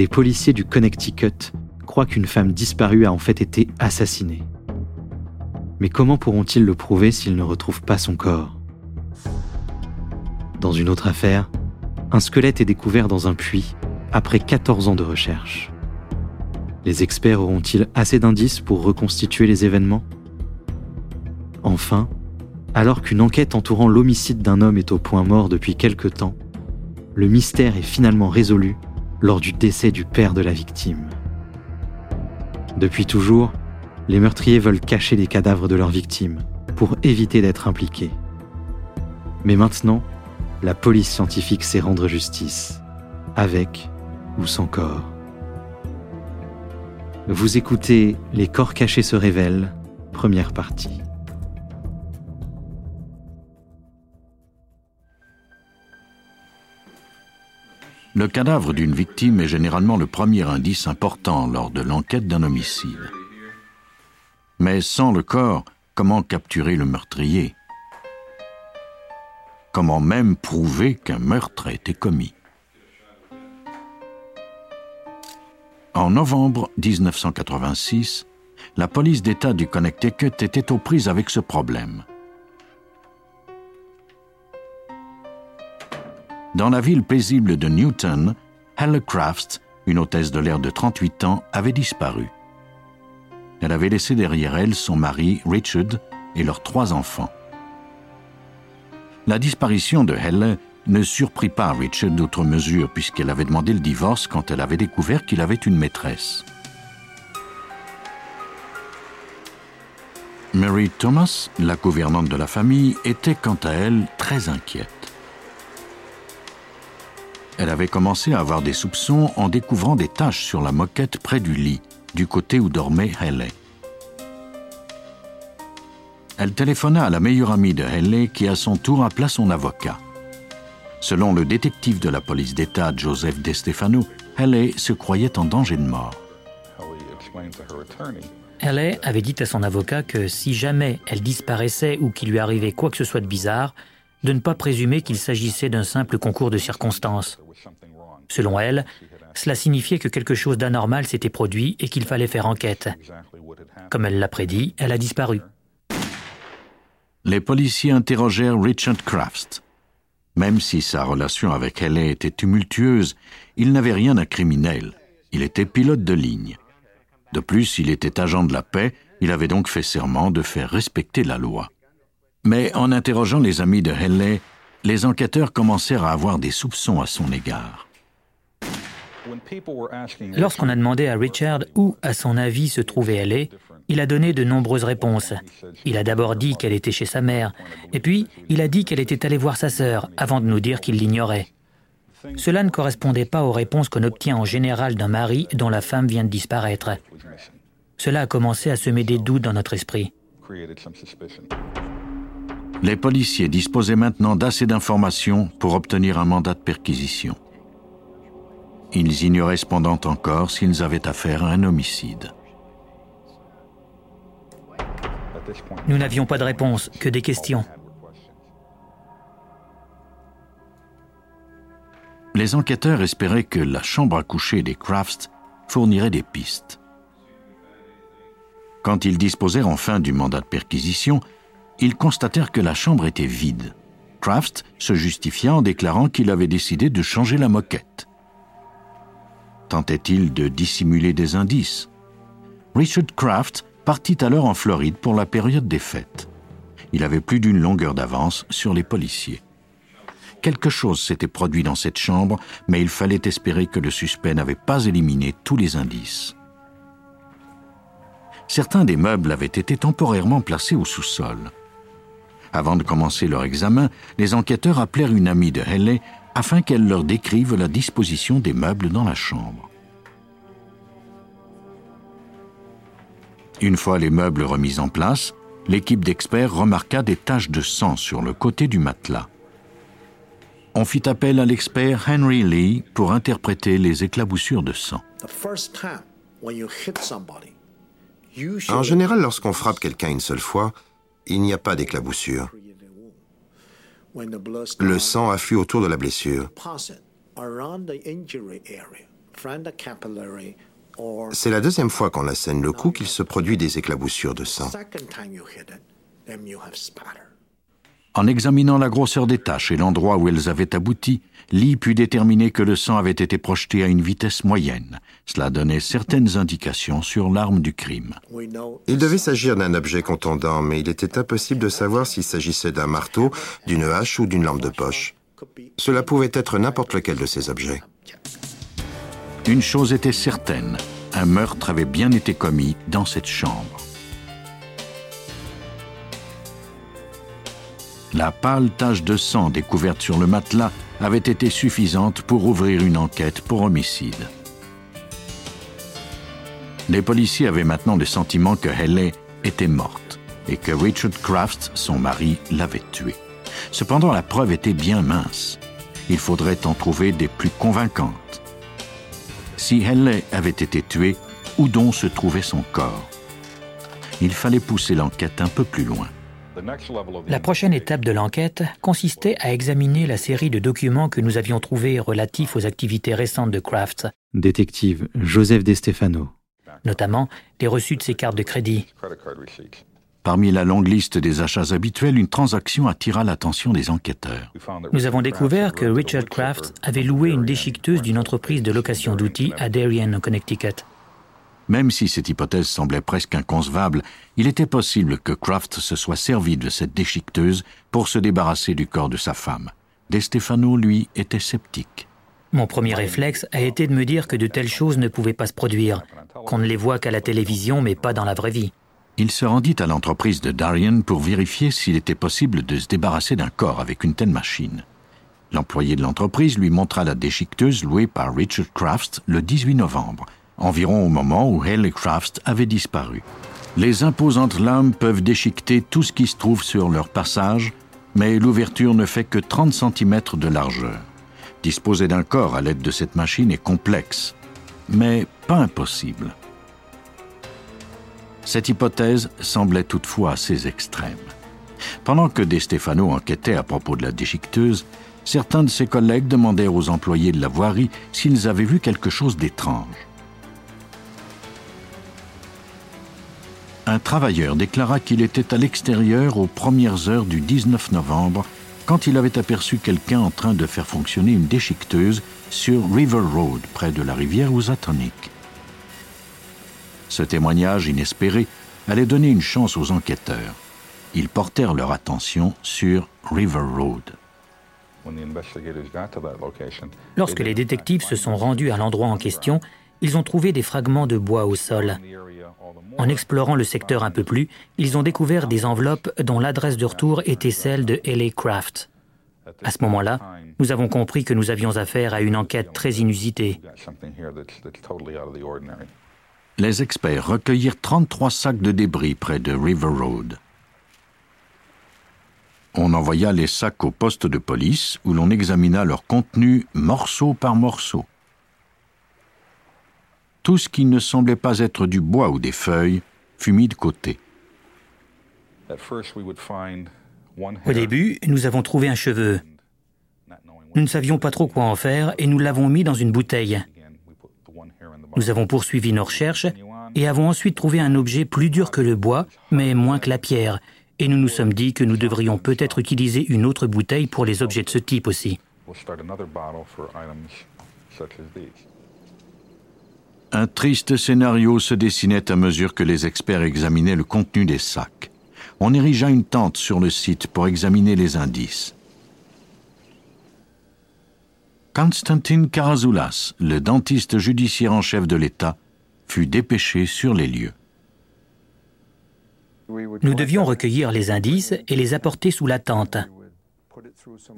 des policiers du Connecticut croient qu'une femme disparue a en fait été assassinée. Mais comment pourront-ils le prouver s'ils ne retrouvent pas son corps? Dans une autre affaire, un squelette est découvert dans un puits après 14 ans de recherche. Les experts auront-ils assez d'indices pour reconstituer les événements? Enfin, alors qu'une enquête entourant l'homicide d'un homme est au point mort depuis quelque temps, le mystère est finalement résolu lors du décès du père de la victime. Depuis toujours, les meurtriers veulent cacher les cadavres de leurs victimes pour éviter d'être impliqués. Mais maintenant, la police scientifique sait rendre justice, avec ou sans corps. Vous écoutez Les corps cachés se révèlent, première partie. Le cadavre d'une victime est généralement le premier indice important lors de l'enquête d'un homicide. Mais sans le corps, comment capturer le meurtrier? Comment même prouver qu'un meurtre a été commis? En novembre 1986, la police d'État du Connecticut était aux prises avec ce problème. Dans la ville paisible de Newton, Helle Crafts, une hôtesse de l'air de 38 ans, avait disparu. Elle avait laissé derrière elle son mari, Richard, et leurs trois enfants. La disparition de Helle ne surprit pas Richard d'autre mesure puisqu'elle avait demandé le divorce quand elle avait découvert qu'il avait une maîtresse. Mary Thomas, la gouvernante de la famille, était quant à elle très inquiète elle avait commencé à avoir des soupçons en découvrant des taches sur la moquette près du lit, du côté où dormait Haley. Elle téléphona à la meilleure amie de Haley qui à son tour appela son avocat. Selon le détective de la police d'État Joseph De Stefano, Haley se croyait en danger de mort. Haley avait dit à son avocat que si jamais elle disparaissait ou qu'il lui arrivait quoi que ce soit de bizarre, de ne pas présumer qu'il s'agissait d'un simple concours de circonstances. Selon elle, cela signifiait que quelque chose d'anormal s'était produit et qu'il fallait faire enquête. Comme elle l'a prédit, elle a disparu. Les policiers interrogèrent Richard Crafts. Même si sa relation avec elle était tumultueuse, il n'avait rien d'un criminel. Il était pilote de ligne. De plus, il était agent de la paix, il avait donc fait serment de faire respecter la loi. Mais en interrogeant les amis de Henley, les enquêteurs commencèrent à avoir des soupçons à son égard. Lorsqu'on a demandé à Richard où, à son avis, se trouvait Haley, il a donné de nombreuses réponses. Il a d'abord dit qu'elle était chez sa mère, et puis il a dit qu'elle était allée voir sa sœur, avant de nous dire qu'il l'ignorait. Cela ne correspondait pas aux réponses qu'on obtient en général d'un mari dont la femme vient de disparaître. Cela a commencé à semer des doutes dans notre esprit. Les policiers disposaient maintenant d'assez d'informations pour obtenir un mandat de perquisition. Ils ignoraient cependant encore s'ils avaient affaire à un homicide. Nous n'avions pas de réponse, que des questions. Les enquêteurs espéraient que la chambre à coucher des Crafts fournirait des pistes. Quand ils disposèrent enfin du mandat de perquisition, ils constatèrent que la chambre était vide. Kraft se justifia en déclarant qu'il avait décidé de changer la moquette. Tentait-il de dissimuler des indices? Richard Kraft partit alors en Floride pour la période des fêtes. Il avait plus d'une longueur d'avance sur les policiers. Quelque chose s'était produit dans cette chambre, mais il fallait espérer que le suspect n'avait pas éliminé tous les indices. Certains des meubles avaient été temporairement placés au sous-sol. Avant de commencer leur examen, les enquêteurs appelèrent une amie de Haley afin qu'elle leur décrive la disposition des meubles dans la chambre. Une fois les meubles remis en place, l'équipe d'experts remarqua des taches de sang sur le côté du matelas. On fit appel à l'expert Henry Lee pour interpréter les éclaboussures de sang. En général, lorsqu'on frappe quelqu'un une seule fois, il n'y a pas d'éclaboussure. Le sang afflue autour de la blessure. C'est la deuxième fois qu'en assène le cou qu'il se produit des éclaboussures de sang. En examinant la grosseur des taches et l'endroit où elles avaient abouti, Lee put déterminer que le sang avait été projeté à une vitesse moyenne. Cela donnait certaines indications sur l'arme du crime. Il devait s'agir d'un objet contondant, mais il était impossible de savoir s'il s'agissait d'un marteau, d'une hache ou d'une lampe de poche. Cela pouvait être n'importe lequel de ces objets. Une chose était certaine, un meurtre avait bien été commis dans cette chambre. La pâle tache de sang découverte sur le matelas avait été suffisante pour ouvrir une enquête pour homicide. Les policiers avaient maintenant le sentiment que Haley était morte et que Richard Crafts, son mari, l'avait tuée. Cependant, la preuve était bien mince. Il faudrait en trouver des plus convaincantes. Si Henley avait été tuée, où donc se trouvait son corps? Il fallait pousser l'enquête un peu plus loin. La prochaine étape de l'enquête consistait à examiner la série de documents que nous avions trouvés relatifs aux activités récentes de Crafts. Détective Joseph De Stefano. Notamment les reçus de ses cartes de crédit. Parmi la longue liste des achats habituels, une transaction attira l'attention des enquêteurs. Nous avons découvert que Richard Kraft avait loué une déchiqueteuse d'une entreprise de location d'outils à Darien, au Connecticut. Même si cette hypothèse semblait presque inconcevable, il était possible que Kraft se soit servi de cette déchiqueteuse pour se débarrasser du corps de sa femme. De Stefano, lui, était sceptique. Mon premier réflexe a été de me dire que de telles choses ne pouvaient pas se produire, qu'on ne les voit qu'à la télévision mais pas dans la vraie vie. Il se rendit à l'entreprise de Darien pour vérifier s'il était possible de se débarrasser d'un corps avec une telle machine. L'employé de l'entreprise lui montra la déchiqueteuse louée par Richard Kraft le 18 novembre, environ au moment où Haley Crafts avait disparu. Les imposantes lames peuvent déchiqueter tout ce qui se trouve sur leur passage, mais l'ouverture ne fait que 30 cm de largeur. Disposer d'un corps à l'aide de cette machine est complexe, mais pas impossible. Cette hypothèse semblait toutefois assez extrême. Pendant que De Stefano enquêtait à propos de la déchiqueteuse, certains de ses collègues demandèrent aux employés de la voirie s'ils avaient vu quelque chose d'étrange. Un travailleur déclara qu'il était à l'extérieur aux premières heures du 19 novembre quand il avait aperçu quelqu'un en train de faire fonctionner une déchiqueteuse sur River Road, près de la rivière Ousatonic. Ce témoignage inespéré allait donner une chance aux enquêteurs. Ils portèrent leur attention sur River Road. Lorsque les détectives se sont rendus à l'endroit en question, ils ont trouvé des fragments de bois au sol. En explorant le secteur un peu plus, ils ont découvert des enveloppes dont l'adresse de retour était celle de L.A. Craft. À ce moment-là, nous avons compris que nous avions affaire à une enquête très inusitée. Les experts recueillirent 33 sacs de débris près de River Road. On envoya les sacs au poste de police où l'on examina leur contenu morceau par morceau. Tout ce qui ne semblait pas être du bois ou des feuilles fut mis de côté. Au début, nous avons trouvé un cheveu. Nous ne savions pas trop quoi en faire et nous l'avons mis dans une bouteille. Nous avons poursuivi nos recherches et avons ensuite trouvé un objet plus dur que le bois, mais moins que la pierre, et nous nous sommes dit que nous devrions peut-être utiliser une autre bouteille pour les objets de ce type aussi. Un triste scénario se dessinait à mesure que les experts examinaient le contenu des sacs. On érigea une tente sur le site pour examiner les indices. Konstantin Karazoulas, le dentiste judiciaire en chef de l'État, fut dépêché sur les lieux. Nous devions recueillir les indices et les apporter sous la tente.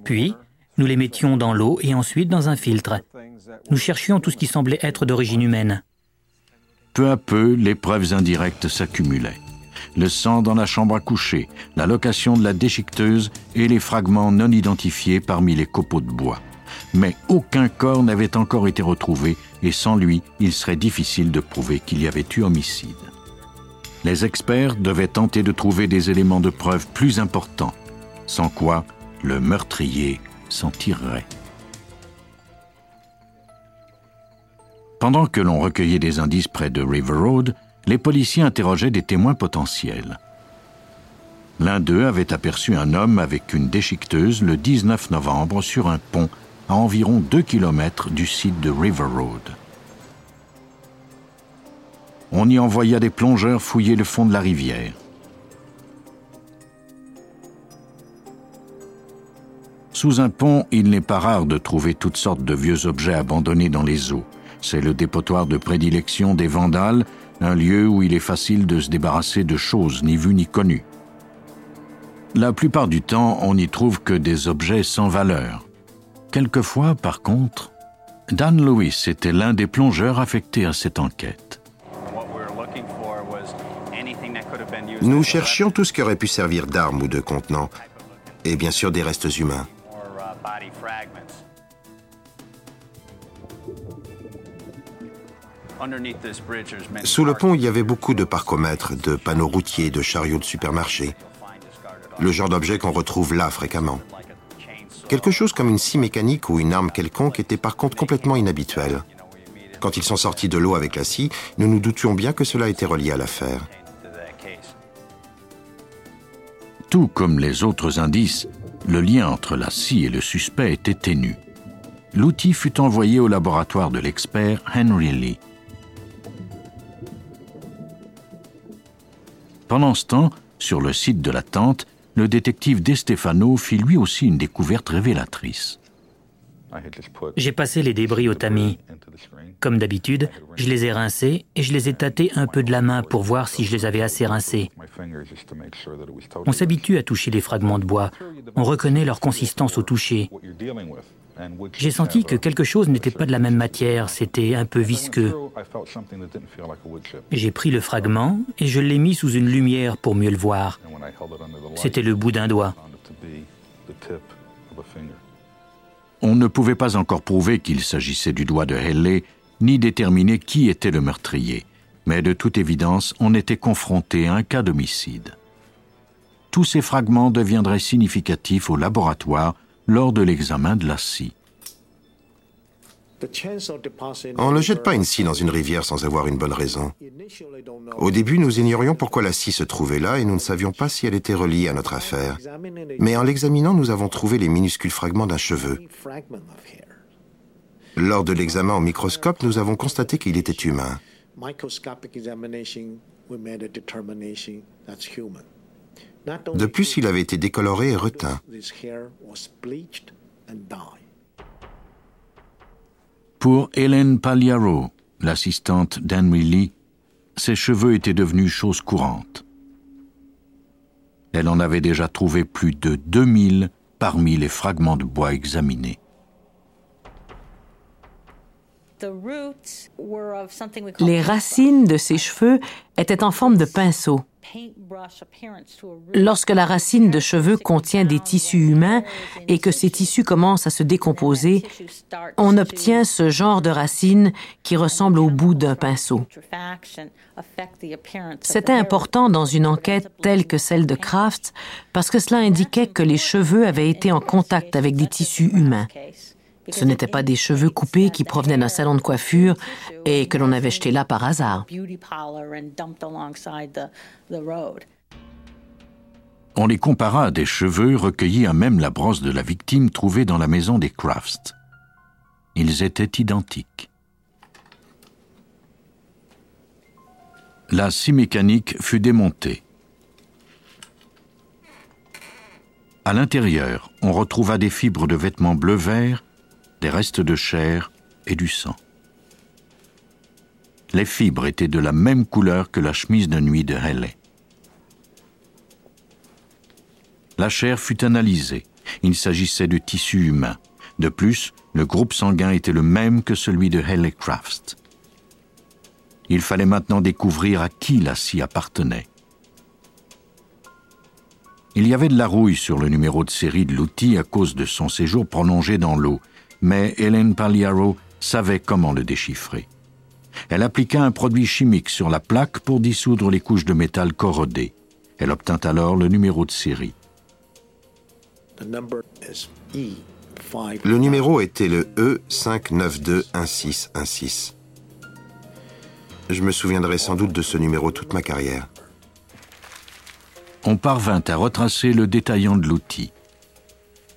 Puis, nous les mettions dans l'eau et ensuite dans un filtre. Nous cherchions tout ce qui semblait être d'origine humaine. Peu à peu, les preuves indirectes s'accumulaient. Le sang dans la chambre à coucher, la location de la déchiqueteuse et les fragments non identifiés parmi les copeaux de bois. Mais aucun corps n'avait encore été retrouvé et sans lui, il serait difficile de prouver qu'il y avait eu homicide. Les experts devaient tenter de trouver des éléments de preuve plus importants, sans quoi le meurtrier s'en tirerait. Pendant que l'on recueillait des indices près de River Road, les policiers interrogeaient des témoins potentiels. L'un d'eux avait aperçu un homme avec une déchiqueteuse le 19 novembre sur un pont à environ 2 km du site de River Road. On y envoya des plongeurs fouiller le fond de la rivière. Sous un pont, il n'est pas rare de trouver toutes sortes de vieux objets abandonnés dans les eaux. C'est le dépotoir de prédilection des vandales, un lieu où il est facile de se débarrasser de choses ni vues ni connues. La plupart du temps, on n'y trouve que des objets sans valeur. Quelquefois, par contre, Dan Lewis était l'un des plongeurs affectés à cette enquête. Nous cherchions tout ce qui aurait pu servir d'arme ou de contenant, et bien sûr des restes humains. Sous le pont, il y avait beaucoup de parcomètres, de panneaux routiers, de chariots de supermarché. Le genre d'objet qu'on retrouve là fréquemment. Quelque chose comme une scie mécanique ou une arme quelconque était par contre complètement inhabituel. Quand ils sont sortis de l'eau avec la scie, nous nous doutions bien que cela était relié à l'affaire. Tout comme les autres indices, le lien entre la scie et le suspect était ténu. L'outil fut envoyé au laboratoire de l'expert Henry Lee. Pendant ce temps, sur le site de la tente, le détective De Stefano fit lui aussi une découverte révélatrice. J'ai passé les débris au tamis. Comme d'habitude, je les ai rincés et je les ai tâtés un peu de la main pour voir si je les avais assez rincés. On s'habitue à toucher les fragments de bois. On reconnaît leur consistance au toucher. J'ai senti que quelque chose n'était pas de la même matière, c'était un peu visqueux. J'ai pris le fragment et je l'ai mis sous une lumière pour mieux le voir. C'était le bout d'un doigt. On ne pouvait pas encore prouver qu'il s'agissait du doigt de Helley, ni déterminer qui était le meurtrier. Mais de toute évidence, on était confronté à un cas d'homicide. Tous ces fragments deviendraient significatifs au laboratoire lors de l'examen de la scie. On ne jette pas une scie dans une rivière sans avoir une bonne raison. Au début, nous ignorions pourquoi la scie se trouvait là et nous ne savions pas si elle était reliée à notre affaire. Mais en l'examinant, nous avons trouvé les minuscules fragments d'un cheveu. Lors de l'examen au microscope, nous avons constaté qu'il était humain. De plus, il avait été décoloré et reteint. Pour Hélène Pagliaro, l'assistante d'Henry Lee, ses cheveux étaient devenus chose courante. Elle en avait déjà trouvé plus de 2000 parmi les fragments de bois examinés. Les racines de ses cheveux étaient en forme de pinceau. Lorsque la racine de cheveux contient des tissus humains et que ces tissus commencent à se décomposer, on obtient ce genre de racine qui ressemble au bout d'un pinceau. C'était important dans une enquête telle que celle de Kraft parce que cela indiquait que les cheveux avaient été en contact avec des tissus humains. Ce n'étaient pas des cheveux coupés qui provenaient d'un salon de coiffure et que l'on avait jetés là par hasard. On les compara à des cheveux recueillis à même la brosse de la victime trouvée dans la maison des Crafts. Ils étaient identiques. La scie mécanique fut démontée. À l'intérieur, on retrouva des fibres de vêtements bleu-vert des restes de chair et du sang. Les fibres étaient de la même couleur que la chemise de nuit de Haley. La chair fut analysée. Il s'agissait de tissu humain. De plus, le groupe sanguin était le même que celui de Haley Crafts. Il fallait maintenant découvrir à qui la scie appartenait. Il y avait de la rouille sur le numéro de série de l'outil à cause de son séjour prolongé dans l'eau mais Hélène Pagliaro savait comment le déchiffrer. Elle appliqua un produit chimique sur la plaque pour dissoudre les couches de métal corrodées. Elle obtint alors le numéro de série. Le numéro était le E5921616. Je me souviendrai sans doute de ce numéro toute ma carrière. On parvint à retracer le détaillant de l'outil.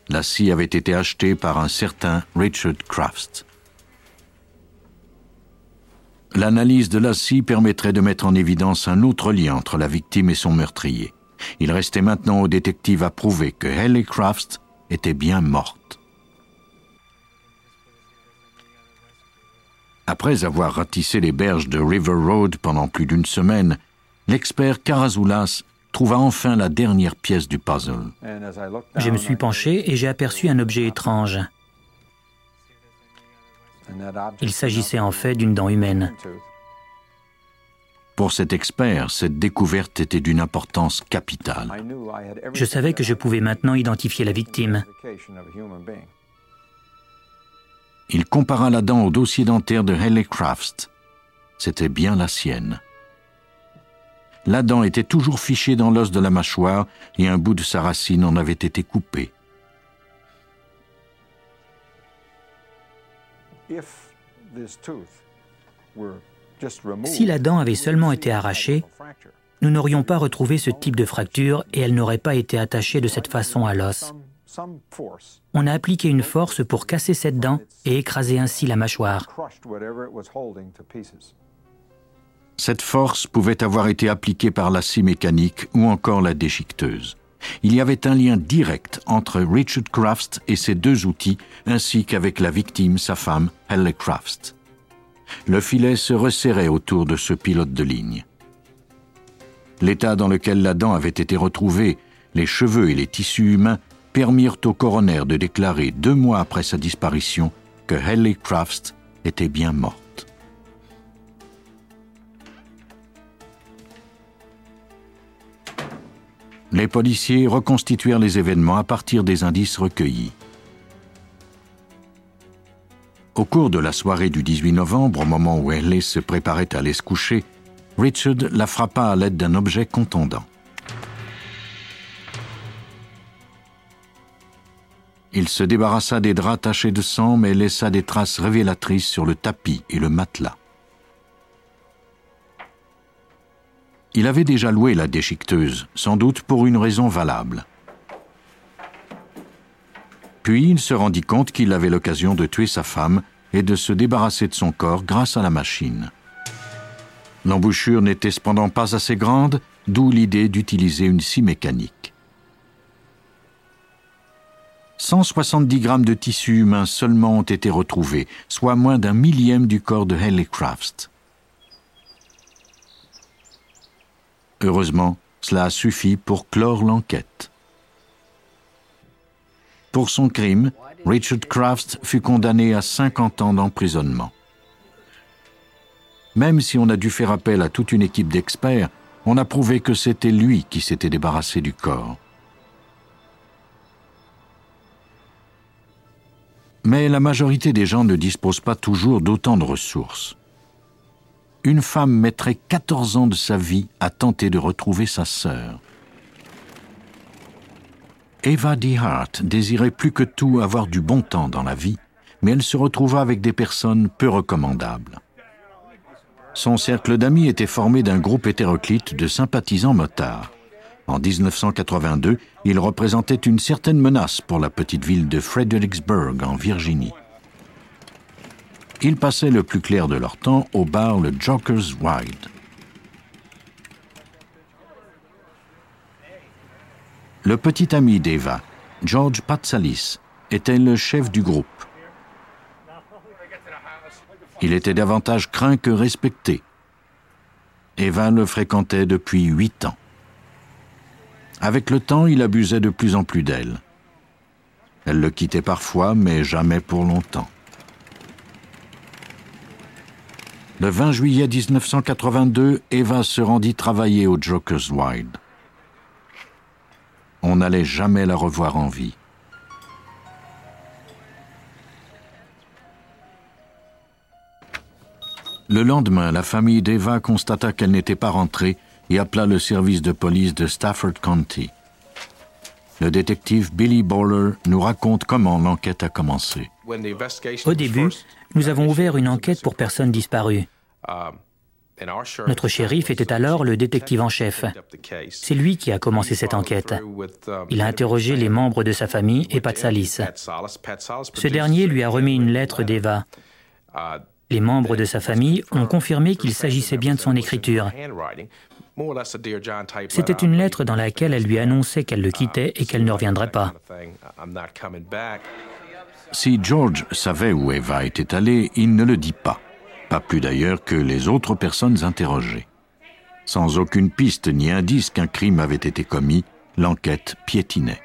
La scie avait été achetée par un certain Richard Crafts. L'analyse de la scie permettrait de mettre en évidence un autre lien entre la victime et son meurtrier. Il restait maintenant au détective à prouver que Haley Crafts était bien morte. Après avoir ratissé les berges de River Road pendant plus d'une semaine, l'expert Karazoulas trouva enfin la dernière pièce du puzzle. Je me suis penché et j'ai aperçu un objet étrange. Il s'agissait en fait d'une dent humaine. Pour cet expert, cette découverte était d'une importance capitale. Je savais que je pouvais maintenant identifier la victime. Il compara la dent au dossier dentaire de Haley Crafts. C'était bien la sienne. La dent était toujours fichée dans l'os de la mâchoire et un bout de sa racine en avait été coupé. Si la dent avait seulement été arrachée, nous n'aurions pas retrouvé ce type de fracture et elle n'aurait pas été attachée de cette façon à l'os. On a appliqué une force pour casser cette dent et écraser ainsi la mâchoire. Cette force pouvait avoir été appliquée par la scie mécanique ou encore la déchiqueteuse. Il y avait un lien direct entre Richard Crafts et ces deux outils, ainsi qu'avec la victime, sa femme, Halle Crafts. Le filet se resserrait autour de ce pilote de ligne. L'état dans lequel la dent avait été retrouvée, les cheveux et les tissus humains permirent au coroner de déclarer deux mois après sa disparition que Haley Crafts était bien morte. Les policiers reconstituèrent les événements à partir des indices recueillis. Au cours de la soirée du 18 novembre, au moment où Haley se préparait à aller se coucher, Richard la frappa à l'aide d'un objet contondant. Il se débarrassa des draps tachés de sang, mais laissa des traces révélatrices sur le tapis et le matelas. Il avait déjà loué la déchiqueteuse, sans doute pour une raison valable. Puis il se rendit compte qu'il avait l'occasion de tuer sa femme et de se débarrasser de son corps grâce à la machine. L'embouchure n'était cependant pas assez grande, d'où l'idée d'utiliser une scie mécanique. 170 grammes de tissu humain seulement ont été retrouvés, soit moins d'un millième du corps de Haley Crafts. Heureusement, cela a suffi pour clore l'enquête. Pour son crime, Richard Crafts fut condamné à 50 ans d'emprisonnement. Même si on a dû faire appel à toute une équipe d'experts, on a prouvé que c'était lui qui s'était débarrassé du corps. Mais la majorité des gens ne disposent pas toujours d'autant de ressources. Une femme mettrait 14 ans de sa vie à tenter de retrouver sa sœur. Eva D. Hart désirait plus que tout avoir du bon temps dans la vie, mais elle se retrouva avec des personnes peu recommandables. Son cercle d'amis était formé d'un groupe hétéroclite de sympathisants motards. En 1982, il représentait une certaine menace pour la petite ville de Fredericksburg, en Virginie. Ils passaient le plus clair de leur temps au bar le Joker's Wide. Le petit ami d'Eva, George Patsalis, était le chef du groupe. Il était davantage craint que respecté. Eva le fréquentait depuis huit ans. Avec le temps, il abusait de plus en plus d'elle. Elle le quittait parfois, mais jamais pour longtemps. Le 20 juillet 1982, Eva se rendit travailler au Joker's Wide. On n'allait jamais la revoir en vie. Le lendemain, la famille d'Eva constata qu'elle n'était pas rentrée et appela le service de police de Stafford County. Le détective Billy Bowler nous raconte comment l'enquête a commencé. Au début, nous avons ouvert une enquête pour personnes disparues. Notre shérif était alors le détective en chef. C'est lui qui a commencé cette enquête. Il a interrogé les membres de sa famille et Patsalis. Ce dernier lui a remis une lettre d'Eva. Les membres de sa famille ont confirmé qu'il s'agissait bien de son écriture. C'était une lettre dans laquelle elle lui annonçait qu'elle le quittait et qu'elle ne reviendrait pas. Si George savait où Eva était allée, il ne le dit pas pas plus d'ailleurs que les autres personnes interrogées. Sans aucune piste ni indice qu'un crime avait été commis, l'enquête piétinait.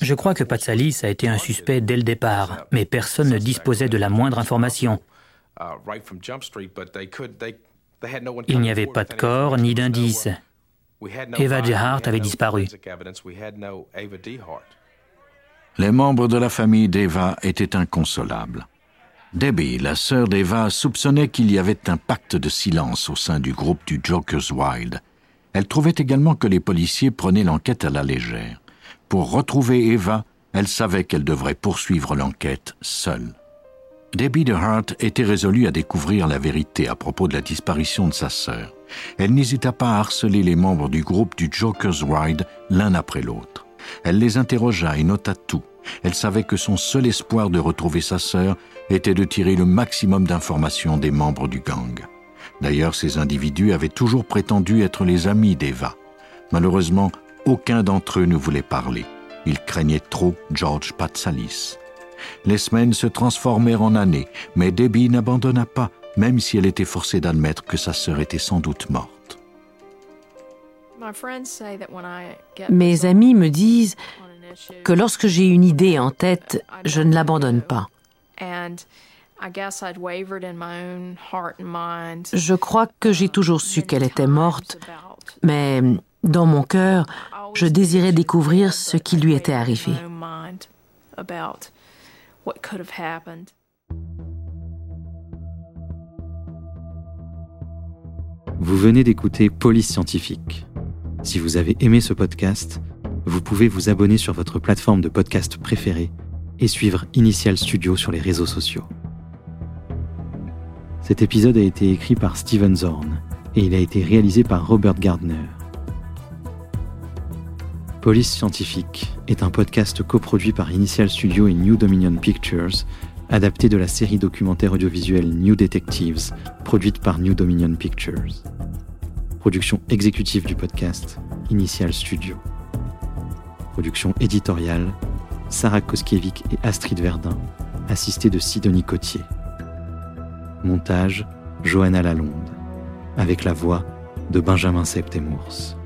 Je crois que Patsalis a été un suspect dès le départ, mais personne ne disposait de la moindre information. Il n'y avait pas de corps ni d'indices. Eva DeHart avait disparu. Les membres de la famille d'Eva étaient inconsolables. Debbie, la sœur d'Eva, soupçonnait qu'il y avait un pacte de silence au sein du groupe du Joker's Wild. Elle trouvait également que les policiers prenaient l'enquête à la légère. Pour retrouver Eva, elle savait qu'elle devrait poursuivre l'enquête seule. Debbie DeHart était résolue à découvrir la vérité à propos de la disparition de sa sœur. Elle n'hésita pas à harceler les membres du groupe du Joker's Wild l'un après l'autre. Elle les interrogea et nota tout. Elle savait que son seul espoir de retrouver sa sœur était de tirer le maximum d'informations des membres du gang. D'ailleurs, ces individus avaient toujours prétendu être les amis d'Eva. Malheureusement, aucun d'entre eux ne voulait parler. Ils craignaient trop George Patsalis. Les semaines se transformèrent en années, mais Debbie n'abandonna pas, même si elle était forcée d'admettre que sa sœur était sans doute morte. Mes amis me disent que lorsque j'ai une idée en tête, je ne l'abandonne pas. Je crois que j'ai toujours su qu'elle était morte, mais dans mon cœur, je désirais découvrir ce qui lui était arrivé. Vous venez d'écouter Police Scientifique. Si vous avez aimé ce podcast, vous pouvez vous abonner sur votre plateforme de podcast préférée et suivre Initial Studio sur les réseaux sociaux. Cet épisode a été écrit par Steven Zorn et il a été réalisé par Robert Gardner. Police Scientifique est un podcast coproduit par Initial Studio et New Dominion Pictures, adapté de la série documentaire audiovisuelle New Detectives, produite par New Dominion Pictures. Production exécutive du podcast, Initial Studio. Production éditoriale, Sarah Koskiewicz et Astrid Verdun, assistée de Sidonie Cotier. Montage, Johanna Lalonde, avec la voix de Benjamin Septemours.